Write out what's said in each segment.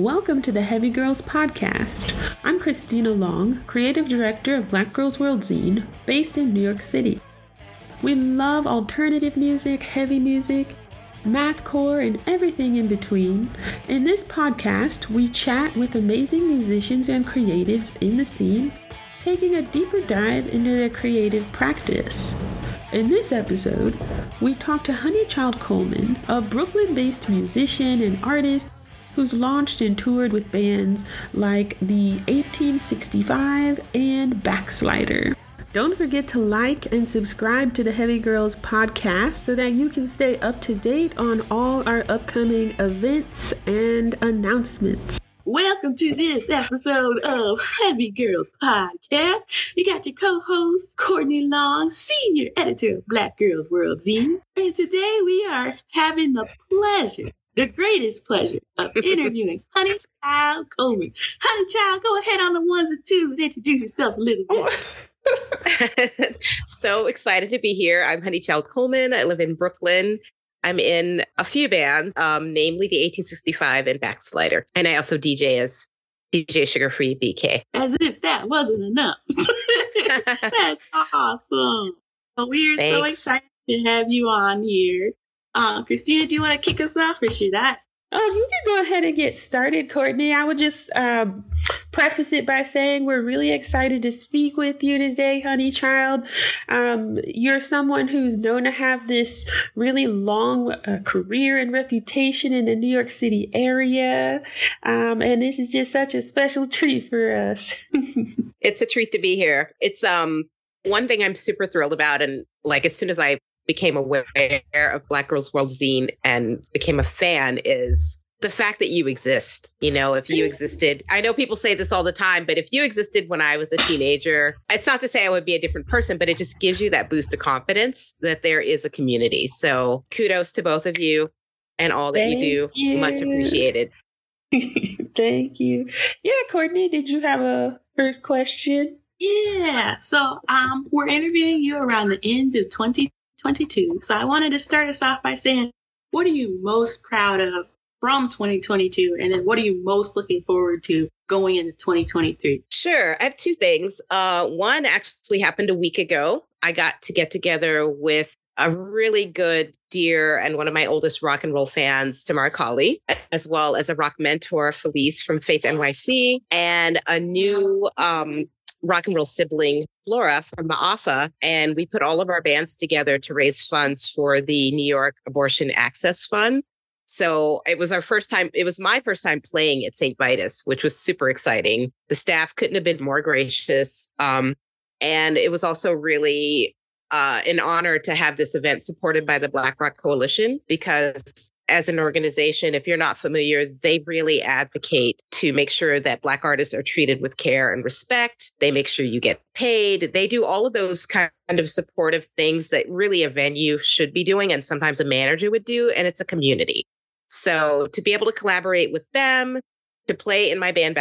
Welcome to the Heavy Girls Podcast. I'm Christina Long, creative director of Black Girls World Zine, based in New York City. We love alternative music, heavy music, mathcore, and everything in between. In this podcast, we chat with amazing musicians and creatives in the scene, taking a deeper dive into their creative practice. In this episode, we talk to Honeychild Coleman, a Brooklyn based musician and artist who's launched and toured with bands like the 1865 and Backslider. Don't forget to like and subscribe to the Heavy Girls podcast so that you can stay up to date on all our upcoming events and announcements. Welcome to this episode of Heavy Girls Podcast. You got your co-host Courtney Long, senior editor of Black Girls World Zine. And today we are having the pleasure, the greatest pleasure of interviewing Honey Child Coleman. Honeychild, go ahead on the ones and twos and introduce yourself a little bit. so excited to be here. I'm Honeychild Coleman. I live in Brooklyn. I'm in a few bands, um, namely the 1865 and Backslider. And I also DJ as DJ Sugar Free BK. As if that wasn't enough. That's awesome. We are Thanks. so excited to have you on here. Uh, Christina, do you want to kick us off or should I? Oh, you can go ahead and get started, Courtney. I would just um, preface it by saying we're really excited to speak with you today, honey child. Um, you're someone who's known to have this really long uh, career and reputation in the New York City area. Um, and this is just such a special treat for us. it's a treat to be here. It's um one thing I'm super thrilled about. And like as soon as I became aware of Black Girls World Zine and became a fan is the fact that you exist. You know, if you existed, I know people say this all the time, but if you existed when I was a teenager, it's not to say I would be a different person, but it just gives you that boost of confidence that there is a community. So kudos to both of you and all that Thank you do. You. Much appreciated. Thank you. Yeah, Courtney, did you have a first question? Yeah. So um we're interviewing you around the end of 20 2022. So I wanted to start us off by saying, what are you most proud of from 2022? And then what are you most looking forward to going into 2023? Sure. I have two things. Uh, one actually happened a week ago. I got to get together with a really good dear and one of my oldest rock and roll fans, Tamar Kali, as well as a rock mentor, Felice from Faith NYC, and a new um, rock and roll sibling Flora from Ma'afa, and we put all of our bands together to raise funds for the New York Abortion Access Fund. So it was our first time, it was my first time playing at St. Vitus, which was super exciting. The staff couldn't have been more gracious. Um, and it was also really uh, an honor to have this event supported by the Black Rock Coalition because as an organization, if you're not familiar, they really advocate to make sure that Black artists are treated with care and respect. They make sure you get paid. They do all of those kind of supportive things that really a venue should be doing and sometimes a manager would do. And it's a community. So to be able to collaborate with them, to play in my band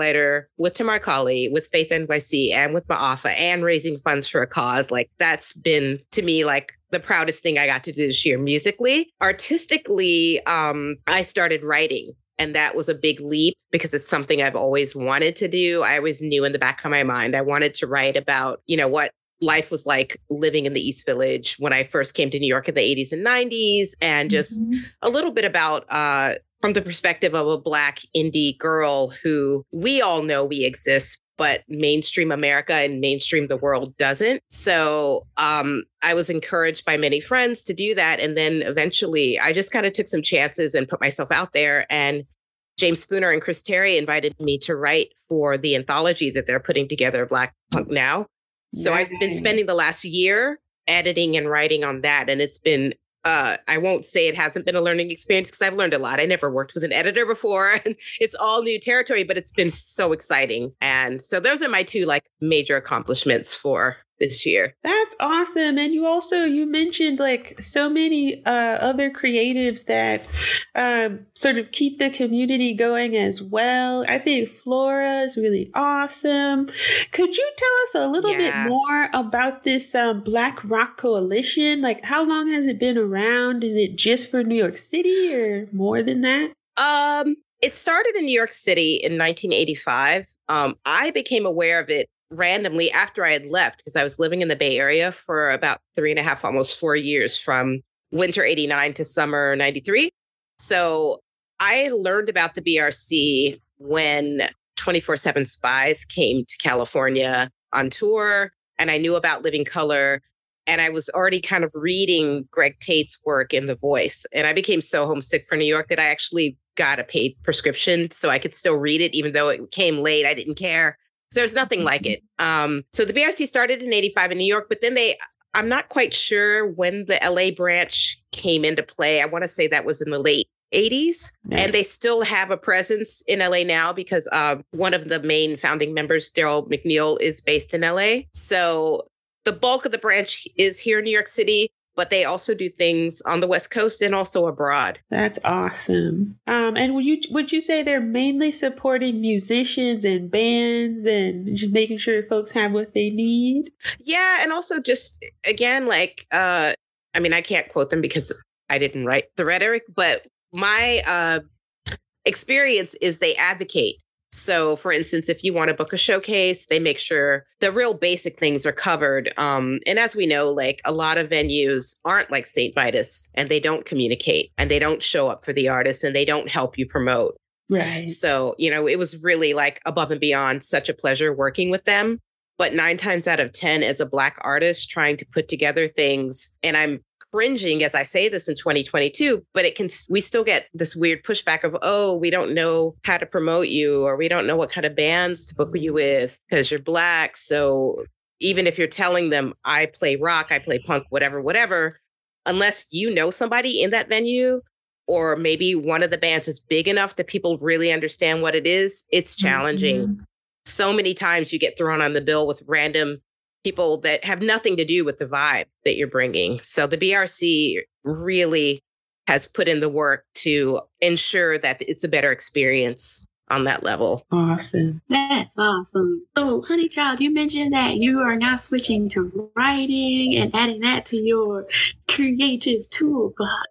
Backslider with Tamar Kali, with Faith NYC, and with Ma'afa, and raising funds for a cause, like that's been to me like the proudest thing I got to do this year musically. Artistically, um, I started writing. And that was a big leap because it's something I've always wanted to do. I always knew in the back of my mind I wanted to write about, you know, what life was like living in the East Village when I first came to New York in the 80s and 90s, and just mm-hmm. a little bit about uh, from the perspective of a Black indie girl who we all know we exist, but mainstream America and mainstream the world doesn't. So um, I was encouraged by many friends to do that. And then eventually I just kind of took some chances and put myself out there. And James Spooner and Chris Terry invited me to write for the anthology that they're putting together, Black Punk Now. So I've been spending the last year editing and writing on that. And it's been uh, I won't say it hasn't been a learning experience because I've learned a lot. I never worked with an editor before and it's all new territory, but it's been so exciting. And so those are my two like major accomplishments for this year. That's awesome. And you also you mentioned like so many uh, other creatives that um, sort of keep the community going as well. I think Flora is really awesome. Could you tell us a little yeah. bit more about this um, Black Rock Coalition? Like how long has it been around? Is it just for New York City or more than that? Um, it started in New York City in 1985. Um, I became aware of it randomly after I had left because I was living in the Bay Area for about three and a half, almost four years from winter 89 to summer 93. So I learned about the BRC when 24 7 Spyz came to California on tour, and I knew about Living Colour. And I was already kind of reading Greg Tate's work in The Voice. And I became so homesick for New York that I actually got a paid prescription so I could still read it, even though it came late. I didn't care. So there's nothing like mm-hmm. it. Um, so the BRC started in 85 in New York, but then they, I'm not quite sure when the LA branch came into play. I want to say that was in the late 80s and they still have a presence in LA now because uh, one of the main founding members, Daryl McNeil, is based in LA. So the bulk of the branch is here in New York City but they also do things on the West Coast and also abroad. That's awesome. Um, and would you would you say they're mainly supporting musicians and bands and just making sure folks have what they need? Yeah, and also just again, like uh, I mean, I can't quote them because I didn't write the rhetoric, but my uh, experience is they advocate so, for instance, if you want to book a showcase, they make sure the real basic things are covered. Um, and as we know, like a lot of venues aren't like St. Vitus and they don't communicate and they don't show up for the artists and they don't help you promote. Right. So, you know, it was really like above and beyond such a pleasure working with them. But nine times out of 10, as a Black artist trying to put together things, and I'm cringing as I say this in 2022, but it can, we still get this weird pushback of, oh, we don't know how to promote you, or we don't know what kind of bands to book you with because you're Black. So even if you're telling them, I play rock, I play punk, whatever, whatever, unless you know somebody in that venue, or maybe one of the bands is big enough that people really understand what it is, it's challenging. Mm-hmm. So many times you get thrown on the bill with random people that have nothing to do with the vibe that you're bringing. So the BRC really has put in the work to ensure that it's a better experience on that level. Awesome. That's awesome. So, Honeychild, you mentioned that you are now switching to writing and adding that to your creative toolbox.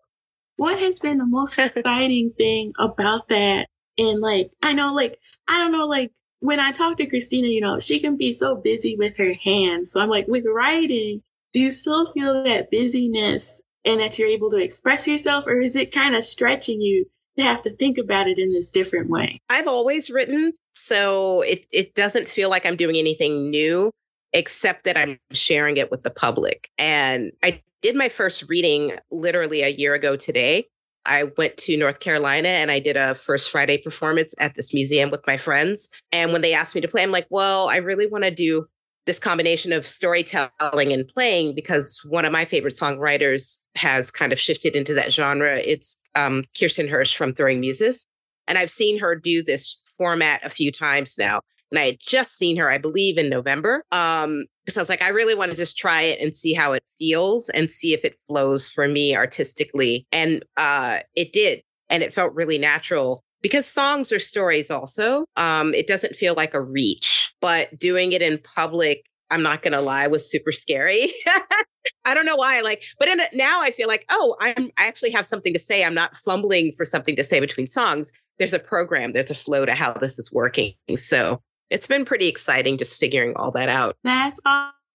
What has been the most exciting thing about that? And like, I know, like, I don't know, like, when I talk to Christina, you know, she can be so busy with her hands. So I'm like, with writing, do you still feel that busyness and that you're able to express yourself, or is it kind of stretching you to have to think about it in this different way? I've always written, so it, it doesn't feel like I'm doing anything new, except that I'm sharing it with the public. And I did my first reading literally a year ago today. I went to North Carolina and I did a first Friday performance at this museum with my friends. And when they asked me to play, I'm like, well, I really want to do this combination of storytelling and playing because one of my favorite songwriters has kind of shifted into that genre. It's um, Kristin Hersh from Throwing Muses. And I've seen her do this format a few times now. And I had just seen her, I believe, in November. Um, so I was like, I really want to just try it and see how it feels and see if it flows for me artistically. And uh, it did. And it felt really natural because songs are stories also. Um, it doesn't feel like a reach, but doing it in public, I'm not going to lie, was super scary. I don't know why. Like, but in, now I feel like, oh, I'm I actually have something to say. I'm not fumbling for something to say between songs. There's a program, there's a flow to how this is working. So it's been pretty exciting just figuring all that out. That's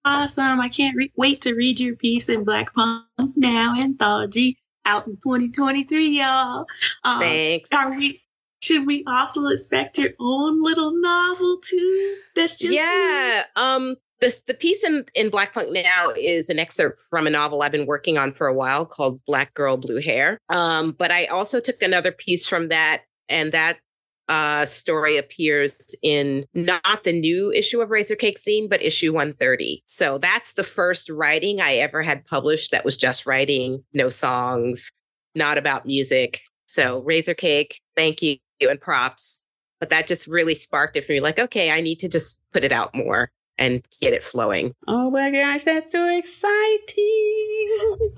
awesome. I can't re- wait to read your piece in Black Punk Now Anthology out in 2023, y'all. Um, Thanks. Are we? Should we also expect your own little novel too? That's just yeah. Um, the the piece in in Black Punk Now is an excerpt from a novel I've been working on for a while called Black Girl Blue Hair. Um, but I also took another piece from that, and that uh, story appears in not the new issue of Razor Cake Scene, but issue 130. So that's the first writing I ever had published that was just writing, no songs, not about music. So Razor Cake, thank you and props. But that just really sparked it for me like, okay, I need to just put it out more and get it flowing. Oh my gosh, that's so exciting.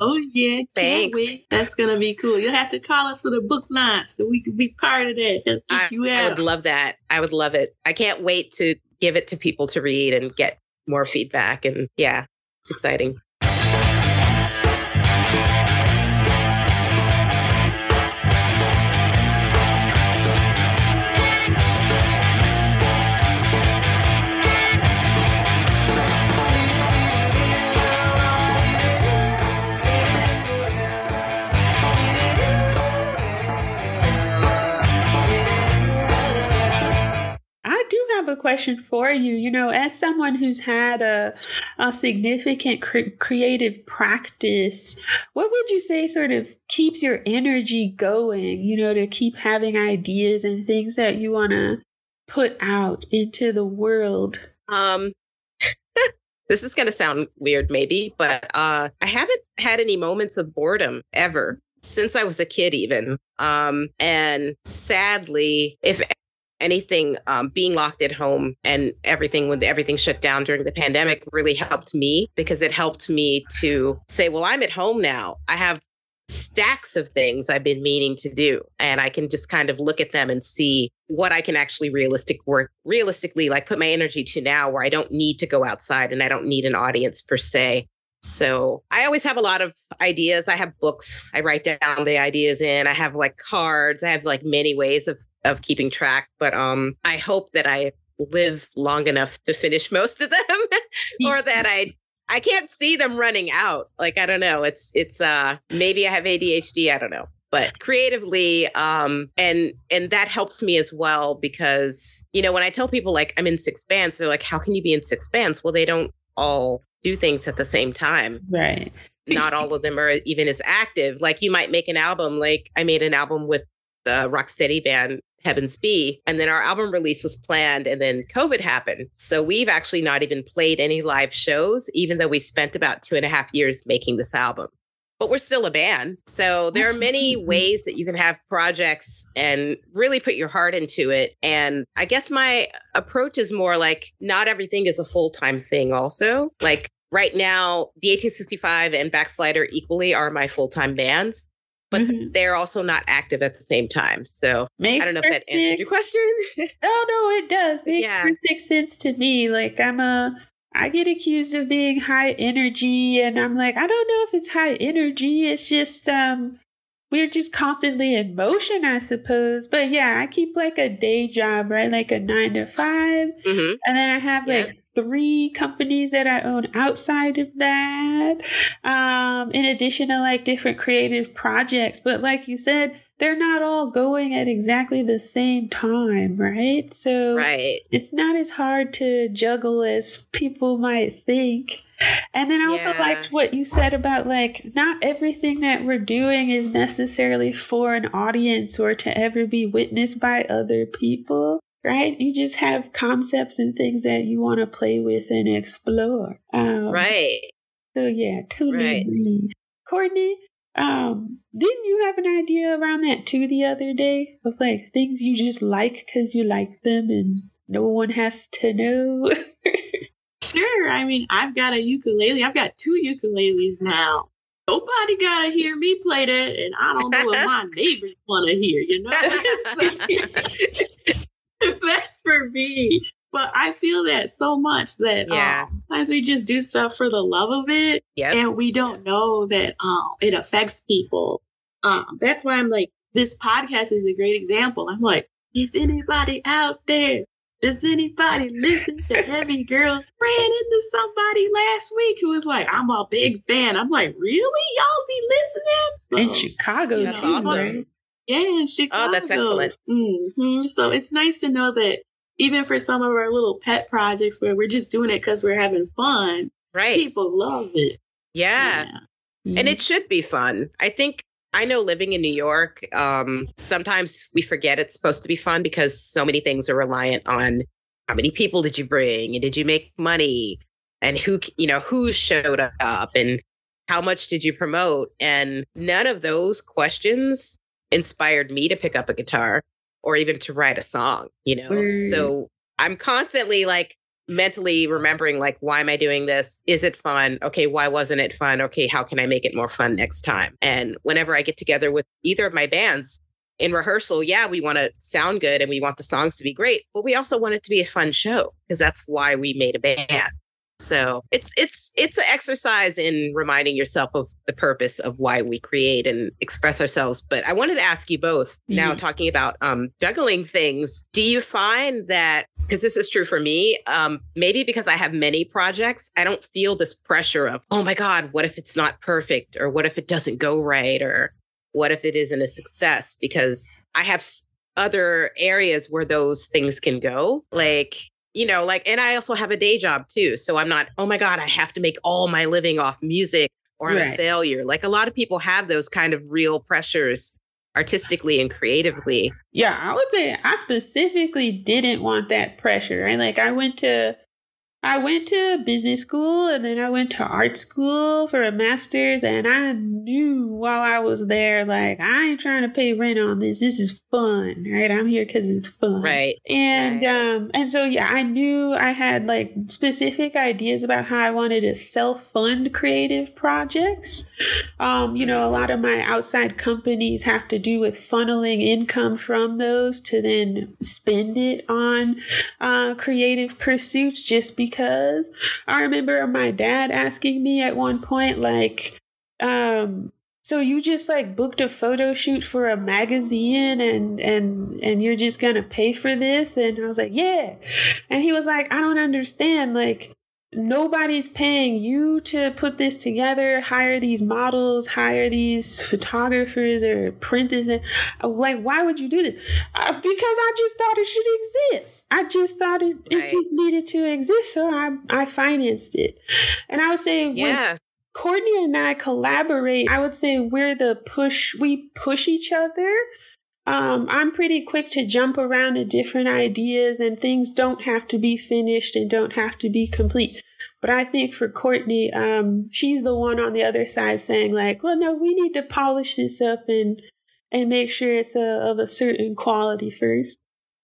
Oh yeah, thanks. That's gonna be cool. You'll have to call us for the book launch so we can be part of that. I, I would love that. I would love it. I can't wait to give it to people to read and get more feedback. And yeah, it's exciting. Question for you. You know, as someone who's had a, a significant cre- creative practice, what would you say sort of keeps your energy going, you know, to keep having ideas and things that you want to put out into the world? Um, this is going to sound weird, maybe, but uh, I haven't had any moments of boredom ever since I was a kid, even. Um, and sadly, if anything, um, being locked at home and everything when everything shut down during the pandemic really helped me because it helped me to say, well, I'm at home now. I have stacks of things I've been meaning to do. And I can just kind of look at them and see what I can actually realistic work realistically like put my energy to now where I don't need to go outside and I don't need an audience per se. So I always have a lot of ideas. I have books. I write down the ideas in. I have like cards. I have like many ways of of keeping track. But um I hope that I live long enough to finish most of them or that I I can't see them running out. Like I don't know. It's it's uh maybe I have ADHD, I don't know. But creatively um and and that helps me as well because you know when I tell people like I'm in six bands, they're like how can you be in six bands? Well, they don't all do things at the same time. Right. Not all of them are even as active. Like you might make an album like I made an album with the Rocksteady band Heavens Be. And then our album release was planned and then COVID happened. So we've actually not even played any live shows, even though we spent about two and a half years making this album. But we're still a band. So there are many mm-hmm. ways that you can have projects and really put your heart into it. And I guess my approach is more like not everything is a full time thing, also. Like right now, the 1865 and Backslider equally are my full time bands but mm-hmm. they're also not active at the same time. So Makes I don't know if that answered your question. oh no, it does. Makes yeah. perfect sense to me. Like I'm a I get accused of being high energy and I'm like, I don't know if it's high energy. It's just um we're just constantly in motion, I suppose. But yeah, I keep like a day job, right? Like a nine to 5 mm-hmm. And then I have yeah. like three companies that I own outside of that, um, in addition to like different creative projects. But like you said, they're not all going at exactly the same time, right? So right. it's not as hard to juggle as people might think. And then I also yeah. liked what you said about like not everything that we're doing is necessarily for an audience or to ever be witnessed by other people right? You just have concepts and things that you want to play with and explore. Um, right. So yeah, totally right. agree. Courtney, um, didn't you have an idea around that too the other day of like things you just like because you like them and no one has to know? sure. I mean, I've got a ukulele. I've got two ukuleles now. Nobody gotta hear me play that, and I don't know what my neighbors want to hear. You know. That's for me. But I feel that so much that yeah. um, sometimes we just do stuff for the love of it, yep. and we don't know that um, it affects people. Um, that's why I'm like, this podcast is a great example. I'm like, is anybody out there? Does anybody listen to Heavy Girls? Ran into somebody last week who was like, I'm a big fan. I'm like, really? Y'all be listening? So, In Chicago, that's awesome. Yeah, in Chicago. Oh, that's excellent. Mm-hmm. So it's nice to know that even for some of our little pet projects where we're just doing it because we're having fun, right? People love it. Yeah. yeah. Mm-hmm. And it should be fun. I think I know living in New York, um, sometimes we forget it's supposed to be fun because so many things are reliant on how many people did you bring and did you make money and who, you know, who showed up and how much did you promote? And none of those questions inspired me to pick up a guitar or even to write a song, you know? Mm. So I'm constantly like mentally remembering like why am I doing this? Is it fun? Okay, why wasn't it fun? Okay, how can I make it more fun next time? And whenever I get together with either of my bands in rehearsal, yeah, we want to sound good and we want the songs to be great, but we also want it to be a fun show because that's why we made a band. So it's it's it's an exercise in reminding yourself of the purpose of why we create and express ourselves. But I wanted to ask you both mm-hmm. now talking about um, juggling things. Do you find that because this is true for me, um, maybe because I have many projects, I don't feel this pressure of oh my god, what if it's not perfect, or what if it doesn't go right, or what if it isn't a success? Because I have other areas where those things can go, like you know, like, and I also have a day job too. So I'm not, oh my God, I have to make all my living off music or I'm right. a failure. Like a lot of people have those kind of real pressures artistically and creatively. Yeah, I would say I specifically didn't want that pressure. Right? Like I went to I went to business school and then I went to art school for a master's and I knew while I was there, like, I ain't trying to pay rent on this. This is fun, right? I'm here because it's fun. Right. And, right. um, and so, yeah, I knew I had like specific ideas about how I wanted to self fund creative projects. Um, you know, a lot of my outside companies have to do with funneling income from those to then spend it on, uh, creative pursuits just because because I remember my dad asking me at one point, like, um, so you just like booked a photo shoot for a magazine and and and you're just gonna pay for this? And I was like, yeah. And he was like, I don't understand. Like, nobody's paying you to put this together, hire these models, hire these photographers or print this. Like, why would you do this? Uh, because I just thought it should exist. I just thought it, right. it just needed to exist, so I I financed it. And I would say, yeah. Courtney and I collaborate. I would say we're the push. We push each other um, I'm pretty quick to jump around to different ideas, and things don't have to be finished and don't have to be complete. But I think for Courtney, um, she's the one on the other side saying like, "Well, no, we need to polish this up and and make sure it's a, of a certain quality first.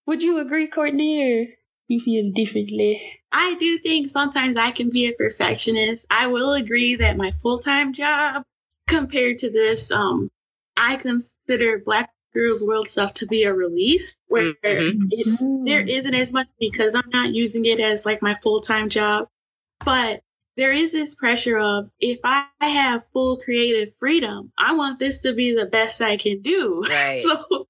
Would you agree, Courtney, or you feel differently? I do think sometimes I can be a perfectionist. I will agree that my full time job compared to this, um, I consider Black Girls World stuff to be a release where mm-hmm. it, there isn't as much because I'm not using it as like my full time job. But there is this pressure of if I have full creative freedom, I want this to be the best I can do. Right. So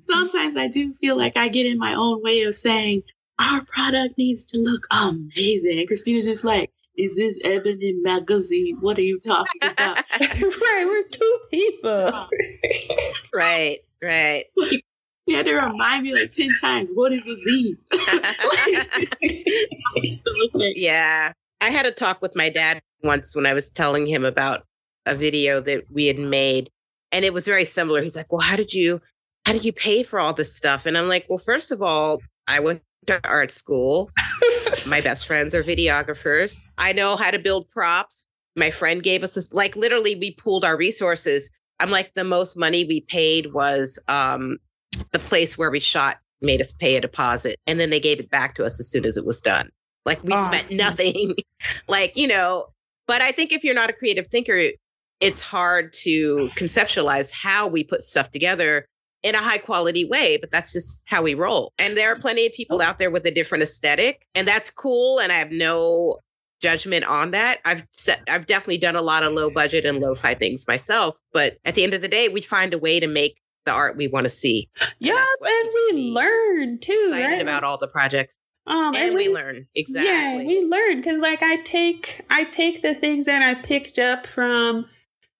sometimes I do feel like I get in my own way of saying, our product needs to look amazing. Christina's just like, is this Ebony magazine? What are you talking about? right, we're two people. right. Right. Like, you had to remind me like 10 times, what is a zine? yeah. I had a talk with my dad once when I was telling him about a video that we had made. And it was very similar. He's like, Well, how did you how did you pay for all this stuff? And I'm like, Well, first of all, I went to art school. my best friends are videographers. I know how to build props. My friend gave us this, like literally we pooled our resources I'm like the most money we paid was um, the place where we shot made us pay a deposit and then they gave it back to us as soon as it was done. Like we oh. spent nothing. like, you know, but I think if you're not a creative thinker, it's hard to conceptualize how we put stuff together in a high quality way, but that's just how we roll. And there are plenty of people out there with a different aesthetic, and that's cool. And I have no judgment on that. I've set, I've definitely done a lot of low budget and lo-fi things myself, but at the end of the day, we find a way to make the art we want to see. Yeah, and, and we learn too. Excited right? about all the projects. Um, and, and we, we, learn exactly. Yeah, we learn because like I take I take the things that I picked up from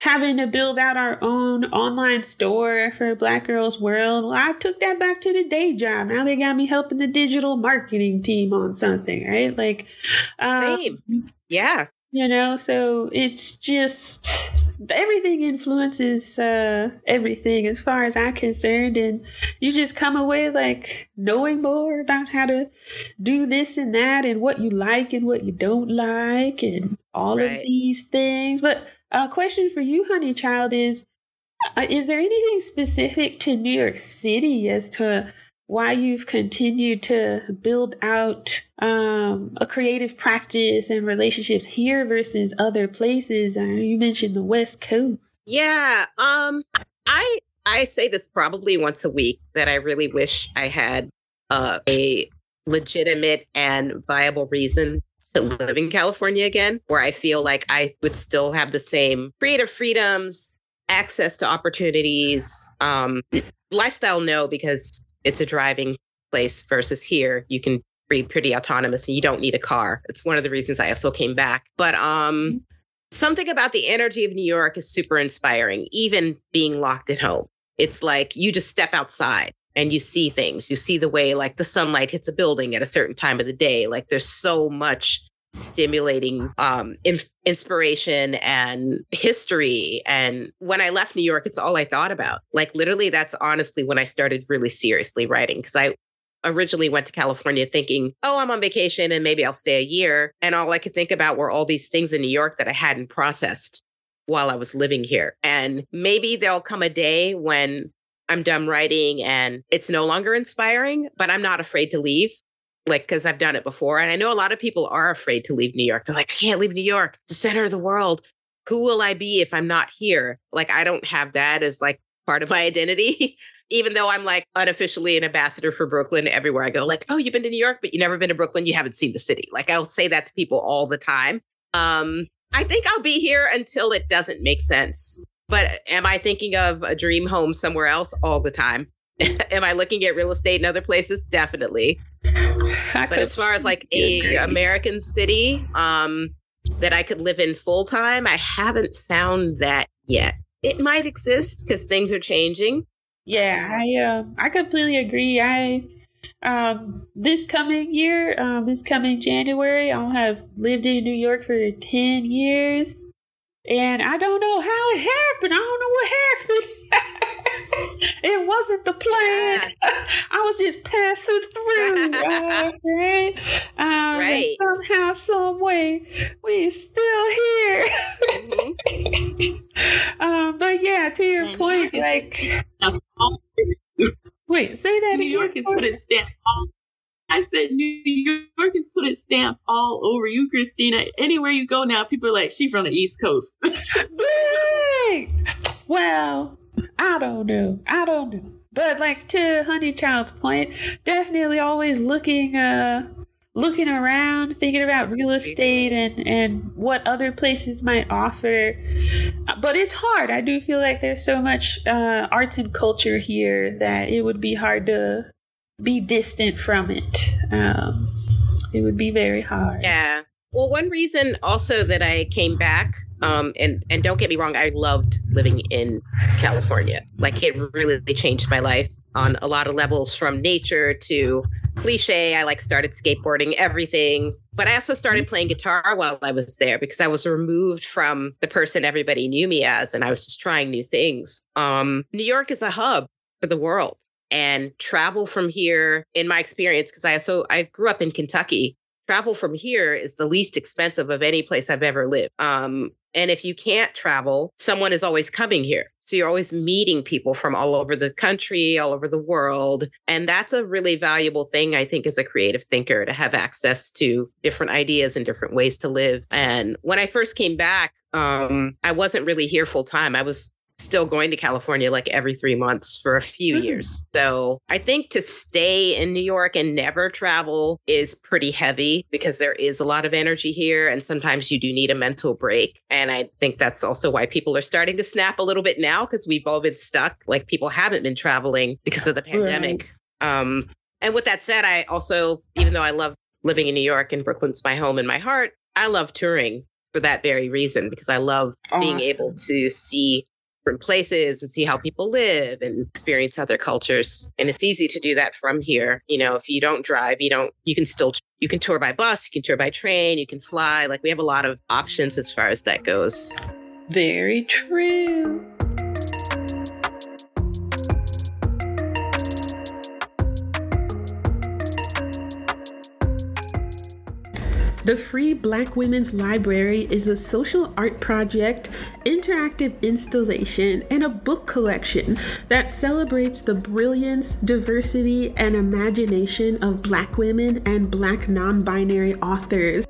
having to build out our own online store for Black Girls World. Well, I took that back to the day job. Now they got me helping the digital marketing team on something, right? Like, um, same, yeah. You know, so it's just everything influences uh, everything as far as I'm concerned, and you just come away like knowing more about how to do this and that, and what you like and what you don't like, and all right. of these things, but a question for you, honey child, is uh, Is there anything specific to New York City as to why you've continued to build out um, a creative practice and relationships here versus other places? Uh, you mentioned the West Coast. Yeah, um, I I say this probably once a week that I really wish I had uh, a legitimate and viable reason to live in California again, where I feel like I would still have the same creative freedoms, access to opportunities, um, lifestyle, no, because it's a driving place versus here. You can be pretty autonomous and you don't need a car. It's one of the reasons I also came back. But um, mm-hmm. something about the energy of New York is super inspiring, even being locked at home. It's like you just step outside and you see things. You see the way like the sunlight hits a building at a certain time of the day. Like there's so much stimulating um, in- inspiration and history. And when I left New York, it's all I thought about. Like literally, that's honestly when I started really seriously writing because I originally went to California thinking, oh, I'm on vacation and maybe I'll stay a year. And all I could think about were all these things in New York that I hadn't processed while I was living here. And maybe there'll come a day when I'm done writing and it's no longer inspiring, but I'm not afraid to leave. Like, because I've done it before. And I know a lot of people are afraid to leave New York. They're like, I can't leave New York. It's the center of the world. Who will I be if I'm not here? Like, I don't have that as like part of my identity. Even though I'm like unofficially an ambassador for Brooklyn everywhere I go, like, oh, you've been to New York, but you've never been to Brooklyn. You haven't seen the city. Like, I'll say that to people all the time. Um, I think I'll be here until it doesn't make sense. But am I thinking of a dream home somewhere else all the time? am I looking at real estate in other places? Definitely. But as far as like a American city um, that I could live in full time, I haven't found that yet. It might exist because things are changing. Yeah, I uh, I completely agree. I um, this coming year, um, this coming January, I'll have lived in New York for ten years. And I don't know how it happened. I don't know what happened. it wasn't the plan. I was just passing through. Right? Um, right. Somehow, some way, we still here. Mm-hmm. um, but yeah, to your and point, like. Wait, say that New again. York is put its stamp I said New York has put its stamp all over you, Christina. Anywhere you go now, people are like, she from the East Coast. well, I don't know. I don't know. But like to Honeychild's point, definitely always looking uh looking around, thinking about real estate and and what other places might offer. But it's hard. I do feel like there's so much uh, arts and culture here that it would be hard to be distant from it. Um, it would be very hard. Yeah. Well, one reason also that I came back, um, and and don't get me wrong, I loved living in California. Like it really changed my life on a lot of levels, from nature to cliche. I like started skateboarding, everything. But I also started mm-hmm. playing guitar while I was there because I was removed from the person everybody knew me as, and I was just trying new things. Um, New York is a hub for the world and travel from here in my experience because i also i grew up in kentucky travel from here is the least expensive of any place i've ever lived um, and if you can't travel someone is always coming here. So you're always meeting people from all over the country all over the world. And that's a really valuable thing i think as a creative thinker to have access to different ideas and different ways to live. And when i first came back um, I wasn't really here full time. I was still going to California like every three months for a few mm-hmm. years. So I think to stay in New York and never travel is pretty heavy because there is a lot of energy here. And sometimes you do need a mental break. And I think that's also why people are starting to snap a little bit now because we've all been stuck. Like people haven't been traveling because of the pandemic. Right. Um, and with that said, I also, even though I love living in New York and Brooklyn's my home and my heart, I love touring for that very reason because I love being able to see different places and see how people live and experience other cultures. And it's easy to do that from here. You know, if you don't drive, you don't, you can still, you can tour by bus, you can tour by train, you can fly. Like we have a lot of options as far as that goes. Very true. The Free Black Women's Library is a social art project, interactive installation, and a book collection that celebrates the brilliance, diversity, and imagination of Black women and Black non binary authors.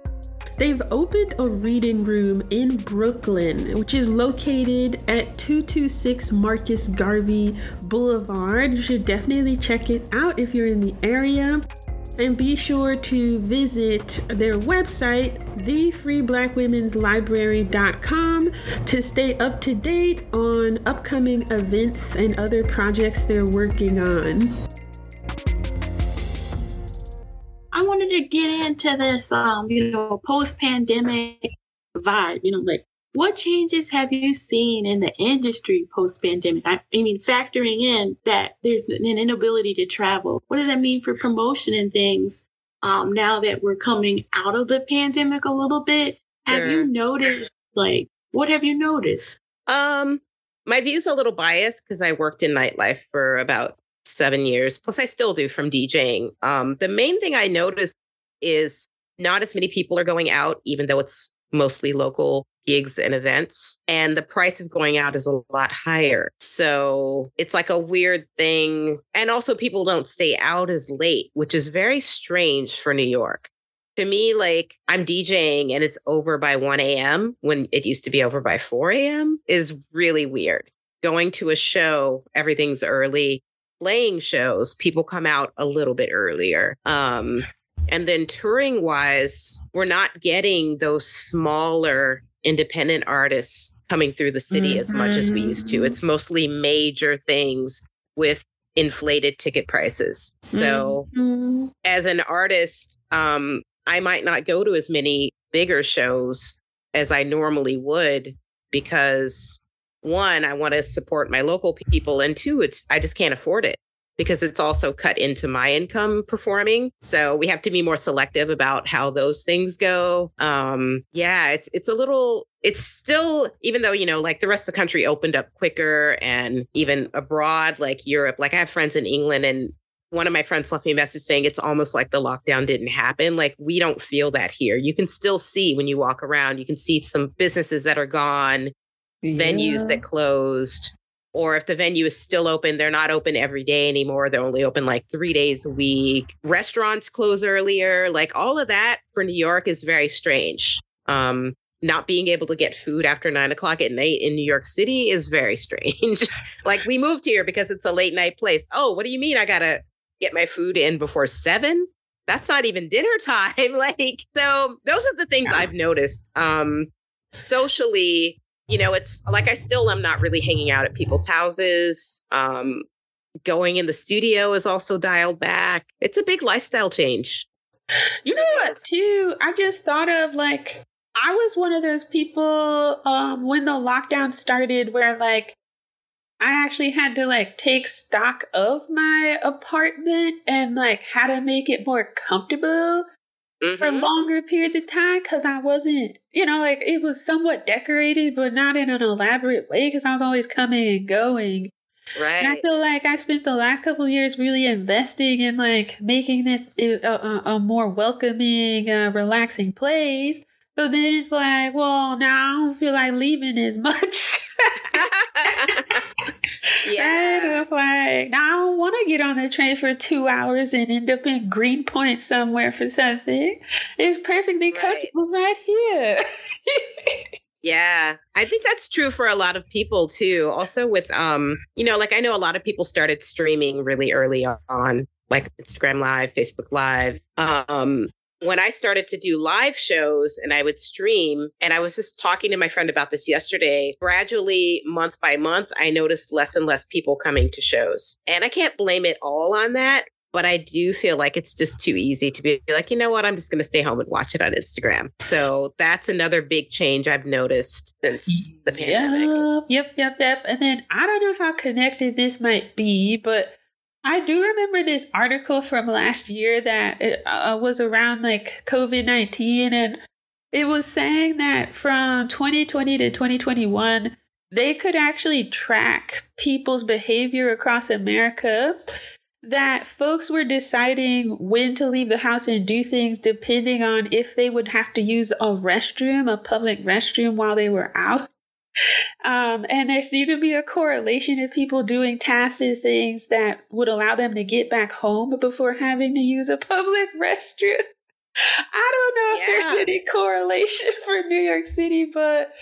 They've opened a reading room in Brooklyn, which is located at 226 Marcus Garvey Boulevard. You should definitely check it out if you're in the area and be sure to visit their website, thefreeblackwomenslibrary.com, to stay up to date on upcoming events and other projects they're working on. I wanted to get into this, um, you know, post-pandemic vibe. You know, like what changes have you seen in the industry post pandemic? I, I mean, factoring in that there's an inability to travel. What does that mean for promotion and things um, now that we're coming out of the pandemic a little bit? Have Sure. you noticed, like, what have you noticed? Um, my view's a little biased because I worked in nightlife for about seven years. Plus, I still do from DJing. Um, the main thing I noticed is not as many people are going out, even though it's mostly local gigs and events. And the price of going out is a lot higher. So it's like a weird thing. And also, people don't stay out as late, which is very strange for New York. To me, like I'm DJing and it's over by 1 a.m. when it used to be over by 4 a.m. is really weird. Going to a show, everything's early. Playing shows, people come out a little bit earlier. Um, and then touring wise, we're not getting those smaller independent artists coming through the city as much as we used to. Mhm. It's mostly major things with inflated ticket prices. So Mhm. as an artist, um, I might not go to as many bigger shows as I normally would because one, I want to support my local people, and two, it's I just can't afford it because it's also cut into my income performing. So we have to be more selective about how those things go. Um, yeah, it's it's a little it's still even though you know like the rest of the country opened up quicker and even abroad like Europe like I have friends in England and one of my friends left me a message saying it's almost like the lockdown didn't happen. Like we don't feel that here. You can still see when you walk around, you can see some businesses that are gone, venues that closed. Or if the venue is still open, they're not open every day anymore. They're only open like three days a week. Restaurants close earlier. Like all of that for New York is very strange. Um, not being able to get food after nine o'clock at night in New York City is very strange. like we moved here because it's a late night place. Oh, what do you mean I gotta get my food in before seven? That's not even dinner time. like, so those are the things Yeah. I've noticed. Um, socially, you know, it's like I still am not really hanging out at people's houses. Um, going in the studio is also dialed back. It's a big lifestyle change. You know what, too? I just thought of like I was one of those people um when the lockdown started where like I actually had to like take stock of my apartment and like how to make it more comfortable for Mhm. longer periods of time because I wasn't, you know, like it was somewhat decorated, but not in an elaborate way because I was always coming and going. And I feel like I spent the last couple of years really investing in like making it a, a, a more welcoming, uh, relaxing place. So then it's like, well, now I don't feel like leaving as much. And yeah. I'm like, now I don't want to get on the train for two hours and end up in Greenpoint somewhere for something. It's perfectly Right. comfortable right here. Yeah, I think that's true for a lot of people too. Also with um, you know, like I know a lot of people started streaming really early on, like Instagram Live, Facebook Live. Um, when I started to do live shows and I would stream, and I was just talking to my friend about this yesterday, gradually, month by month, I noticed less and less people coming to shows. And I can't blame it all on that, but I do feel like it's just too easy to be like, you know what, I'm just going to stay home and watch it on Instagram. So that's another big change I've noticed since the pandemic. Yep, yep, yep. And then I don't know how connected this might be, but I do remember this article from last year that it, uh, was around like COVID 19, and it was saying that from 2020 to 2021, they could actually track people's behavior across America. That folks were deciding when to leave the house and do things depending on if they would have to use a restroom, a public restroom, while they were out. Um, and there seemed to be a correlation of people doing tasks and things that would allow them to get back home before having to use a public restroom. I don't know if there's any correlation for New York City, but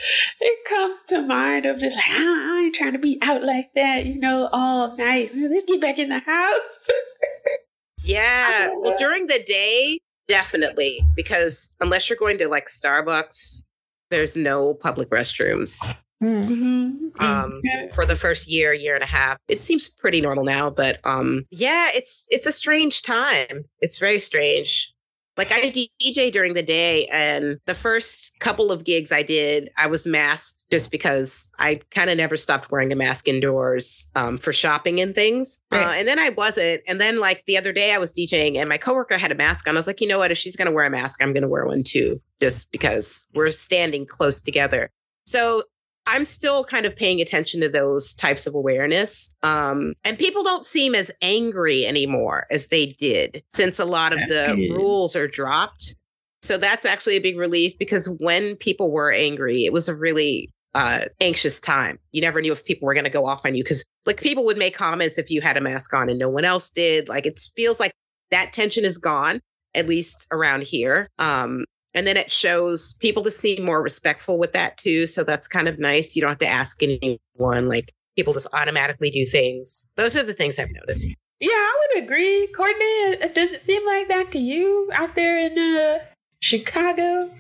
it comes to mind of just like, "Ah, I ain't trying to be out like that, you know, all night. Let's get back in the house. Yeah. Well, during the day, definitely, because unless you're going to like Starbucks, there's no public restrooms. Mm-hmm. Um, for the first year, year and a half, it seems pretty normal now. But um, yeah, it's it's a strange time. It's very strange. Like I DJ during the day, and the first couple of gigs I did, I was masked just because I kind of never stopped wearing a mask indoors um, for shopping and things. Uh, right. Uh, and then I wasn't. And then like the other day, I was DJing, and my coworker had a mask on. I was like, you know what? If she's going to wear a mask, I'm going to wear one too, just because we're standing close together. So I'm still kind of paying attention to those types of awareness. Um, and people don't seem as angry anymore as they did since a lot of the rules are dropped. So that's actually a big relief because when people were angry, it was a really uh, anxious time. You never knew if people were going to go off on you because, like, people would make comments if you had a mask on and no one else did. Like, it feels like that tension is gone, at least around here. Um, and then it shows people to seem more respectful with that too. So that's kind of nice. You don't have to ask anyone, like people just automatically do things. Those are the things I've noticed. Yeah, I would agree. Courtney, uh, does it seem like that to you out there in uh, Chicago?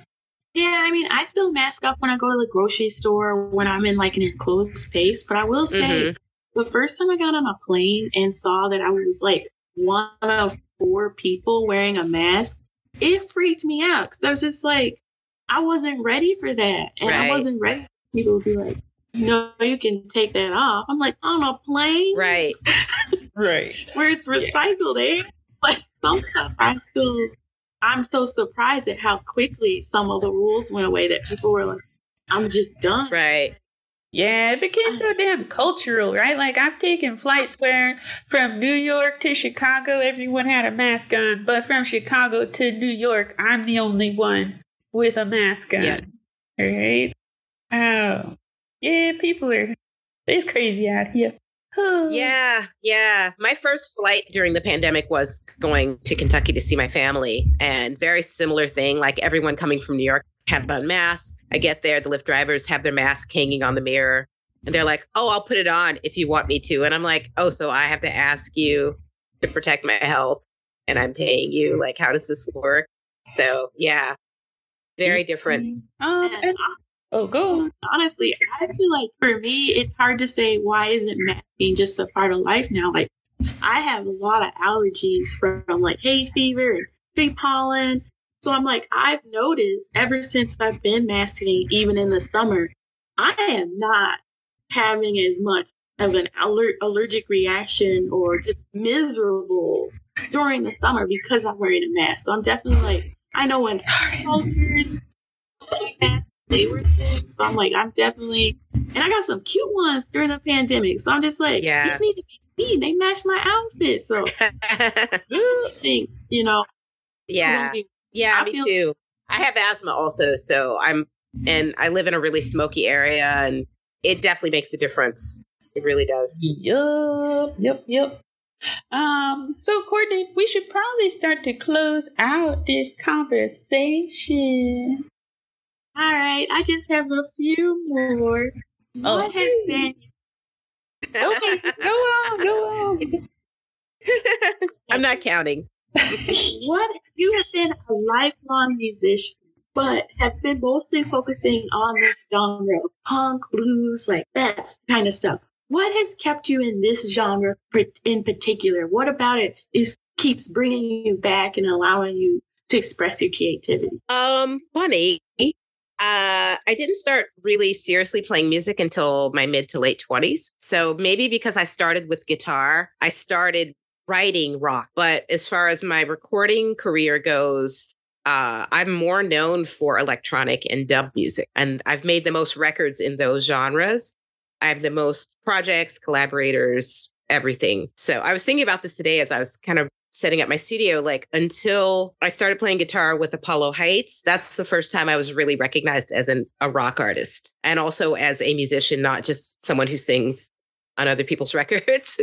Yeah, I mean, I still mask up when I go to the grocery store when I'm in like an enclosed space. But I will say, mm-hmm. the first time I got on a plane and saw that I was like one of four people wearing a mask, it freaked me out because I was just like, I wasn't ready for that. And right. I wasn't ready people to be like, no, you can take that off. I'm like, on a plane? Right. right. Where it's recycled, yeah. eh? Like some stuff I still I'm so surprised at how quickly some of the rules went away that people were like, I'm just done. Right. Yeah, it became so damn cultural, right? Like I've taken flights where from New York to Chicago, everyone had a mask on, but from Chicago to New York, I'm the only one with a mask on. Yeah. Right? Oh, yeah, people are it's crazy out here. yeah, yeah. My first flight during the pandemic was going to Kentucky to see my family, and very similar thing. Like everyone coming from New York have on masks. I get there, the Lyft drivers have their mask hanging on the mirror. And they're like, oh, I'll put it on if you want me to. And I'm like, oh, so I have to ask you to protect my health and I'm paying you. Like, how does this work? So, yeah, very different. Um, oh, go. Honestly, I feel like for me, it's hard to say why isn't masking just a part of life now? Like, I have a lot of allergies from like hay fever and big pollen so I'm like, I've noticed ever since I've been masking, even in the summer, I am not having as much of an aller- allergic reaction or just miserable during the summer because I'm wearing a mask. So I'm definitely like, I know when cultures masks, they were thin. So I'm like, I'm definitely, and I got some cute ones during the pandemic. So I'm just like, yeah. these need to be me. They match my outfit. So think, you know, yeah. Yeah, I me feel- too. I have asthma also, so I'm and I live in a really smoky area and it definitely makes a difference. It really does. Yep, yep, yep. Um, so Courtney, we should probably start to close out this conversation. All right, I just have a few more. Oh. What has been Okay, go on, go on. I'm not counting. what you have been a lifelong musician, but have been mostly focusing on this genre of punk, blues, like that kind of stuff. What has kept you in this genre in particular? What about it is keeps bringing you back and allowing you to express your creativity? Um, funny. Uh, I didn't start really seriously playing music until my mid to late 20s. So maybe because I started with guitar, I started writing rock. But as far as my recording career goes, uh, I'm more known for electronic and dub music, and I've made the most records in those genres. I have the most projects, collaborators, everything. So I was thinking about this today as I was kind of setting up my studio. Like until I started playing guitar with Apollo Heights, that's the first time I was really recognized as an, a rock artist and also as a musician, not just someone who sings on other people's records.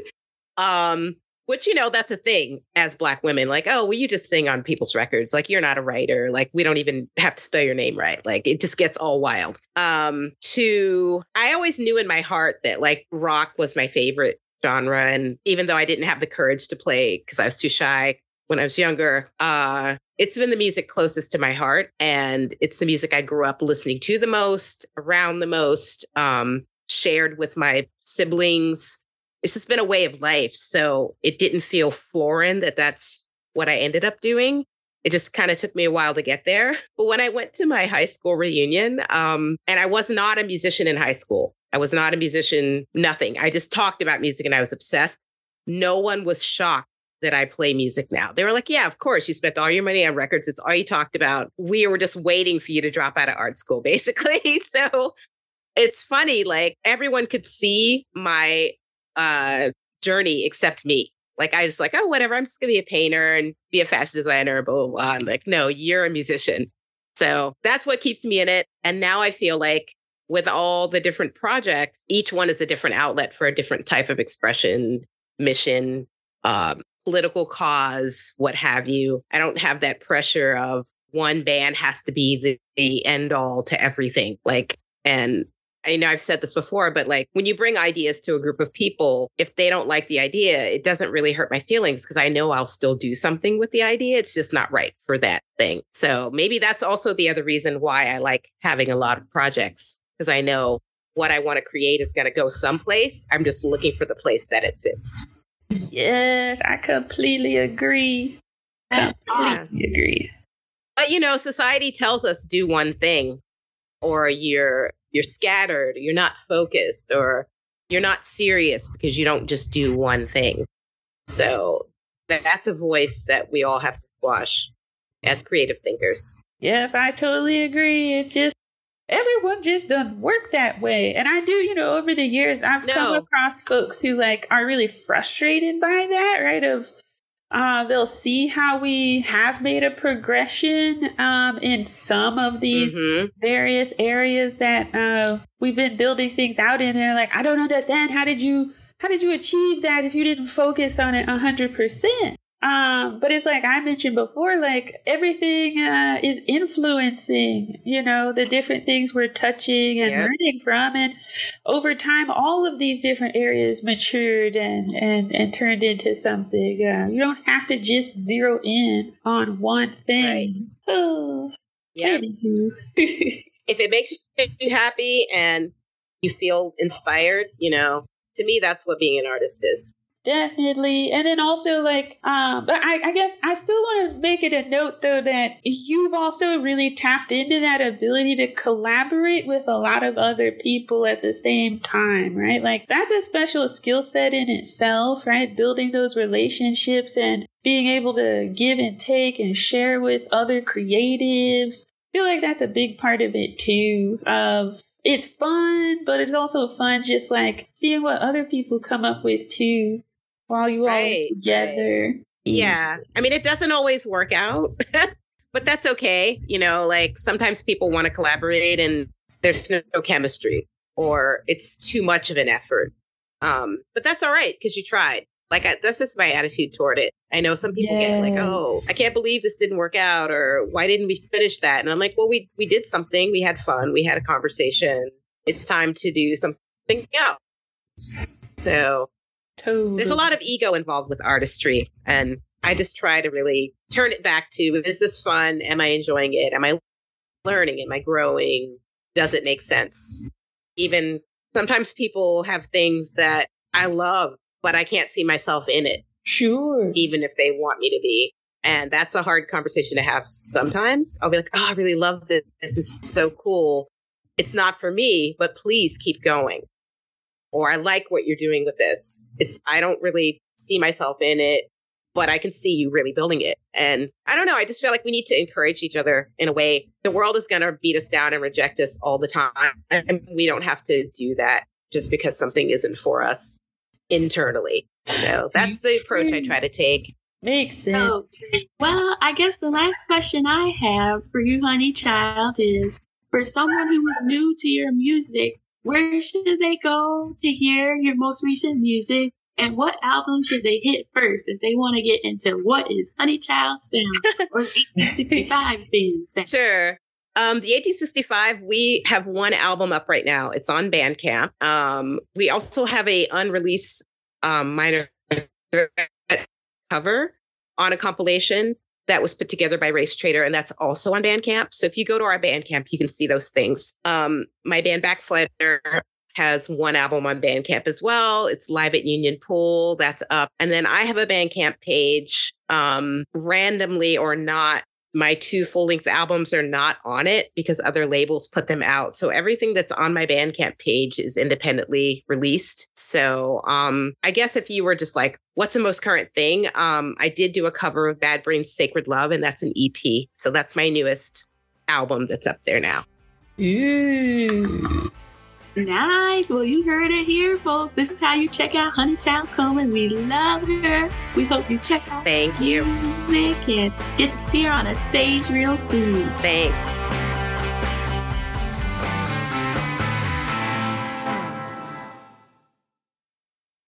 um, which, you know, that's a thing as Black women. Like, oh, well, you just sing on people's records. Like, you're not a writer. Like, we don't even have to spell your name right. Like, it just gets all wild. Um, to, I always knew in my heart that like rock was my favorite genre. And even though I didn't have the courage to play because I was too shy when I was younger, uh, it's been the music closest to my heart. And it's the music I grew up listening to the most, around the most, um, shared with my siblings it's just been a way of life. So it didn't feel foreign that that's what I ended up doing. it just kind of took me a while to get there. But when I went to my high school reunion, um, and I was not a musician in high school, I was not a musician, nothing. I just talked about music and I was obsessed. No one was shocked that I play music now. They were like, Yeah, of course, you spent all your money on records. It's all you talked about. We were just waiting for you to drop out of art school, basically. so it's funny, like everyone could see my uh, journey except me. Like I just like, oh, whatever. I'm just gonna be a painter and be a fashion designer, blah blah blah. I'm like, no, you're a musician. So that's what keeps me in it. And now I feel like with all the different projects, each one is a different outlet for a different type of expression, mission, um, political cause, what have you. I don't have that pressure of one band has to be the, the end all to everything. Like, and I know I've said this before, but like when you bring ideas to a group of people, if they don't like the idea, it doesn't really hurt my feelings because I know I'll still do something with the idea. It's just not right for that thing. So maybe that's also the other reason why I like having a lot of projects because I know what I want to create is going to go someplace. I'm just looking for the place that it fits. Yes, I completely agree. Completely yeah. agree. But you know, society tells us do one thing or you're you're scattered, you're not focused, or you're not serious because you don't just do one thing. So that's a voice that we all have to squash as creative thinkers. Yep, I totally agree. It just everyone just doesn't work that way. And I do, you know, over the years I've no. come across folks who like are really frustrated by that, right? Of uh, they'll see how we have made a progression um, in some of these mm-hmm. various areas that uh, we've been building things out in. They're like, I don't understand. How did you how did you achieve that if you didn't focus on it hundred percent? Um, but it's like I mentioned before, like everything uh, is influencing, you know, the different things we're touching and yep. learning from. And over time, all of these different areas matured and, and, and turned into something. Uh, you don't have to just zero in on one thing. Right. Oh, yeah. if it makes you happy and you feel inspired, you know, to me, that's what being an artist is. Definitely. And then also like um but I, I guess I still want to make it a note though that you've also really tapped into that ability to collaborate with a lot of other people at the same time, right? Like that's a special skill set in itself, right? Building those relationships and being able to give and take and share with other creatives. I feel like that's a big part of it too of it's fun, but it's also fun just like seeing what other people come up with too while you right, all together. Right. Yeah. I mean, it doesn't always work out, but that's okay. You know, like sometimes people want to collaborate and there's no, chemistry or it's too much of an effort. Um, but that's all right because you tried. Like I, that's just my attitude toward it. I know some people get like, "Oh, I can't believe this didn't work out," or "Why didn't we finish that?" And I'm like, "Well, we we did something. We had fun. We had a conversation. It's time to do something else." So Totally. There's a lot of ego involved with artistry. And I just try to really turn it back to is this fun? Am I enjoying it? Am I learning? Am I growing? Does it make sense? Even sometimes people have things that I love, but I can't see myself in it. Sure. Even if they want me to be. And that's a hard conversation to have sometimes. I'll be like, oh, I really love this. This is so cool. It's not for me, but please keep going or I like what you're doing with this. It's, I don't really see myself in it, but I can see you really building it. And I don't know. I just feel like we need to encourage each other in a way. The world is going to beat us down and reject us all the time. And we don't have to do that just because something isn't for us internally. So that's the approach I try to take. Makes sense. Oh, well, I guess the last question I have for you, Honeychild, is for someone who is new to your music, where should they go to hear your most recent music? And what album should they hit first if they want to get into what is Honeychild Sound or 1865 band sound? Sure. Um, the 1865, we have one album up right now. It's on Bandcamp. Um, we also have a unreleased um, minor cover on a compilation that was put together by Race Trader, and that's also on Bandcamp. So if you go to our Bandcamp, you can see those things. Um, my band Backslider has one album on Bandcamp as well. It's live at Union Pool. That's up. And then I have a Bandcamp page, um, randomly or not. My two full length albums are not on it because other labels put them out. So everything that's on my Bandcamp page is independently released. So um, I guess if you were just like, what's the most current thing? Um, I did do a cover of Bad Brains Sacred Love, and that's an EP. So that's my newest album that's up there now. Nice. Well, you heard it here, folks. This is how you check out Honeychild Coleman. We love her. We hope you check out Thank you. music and get to see her on a stage real soon. Thanks.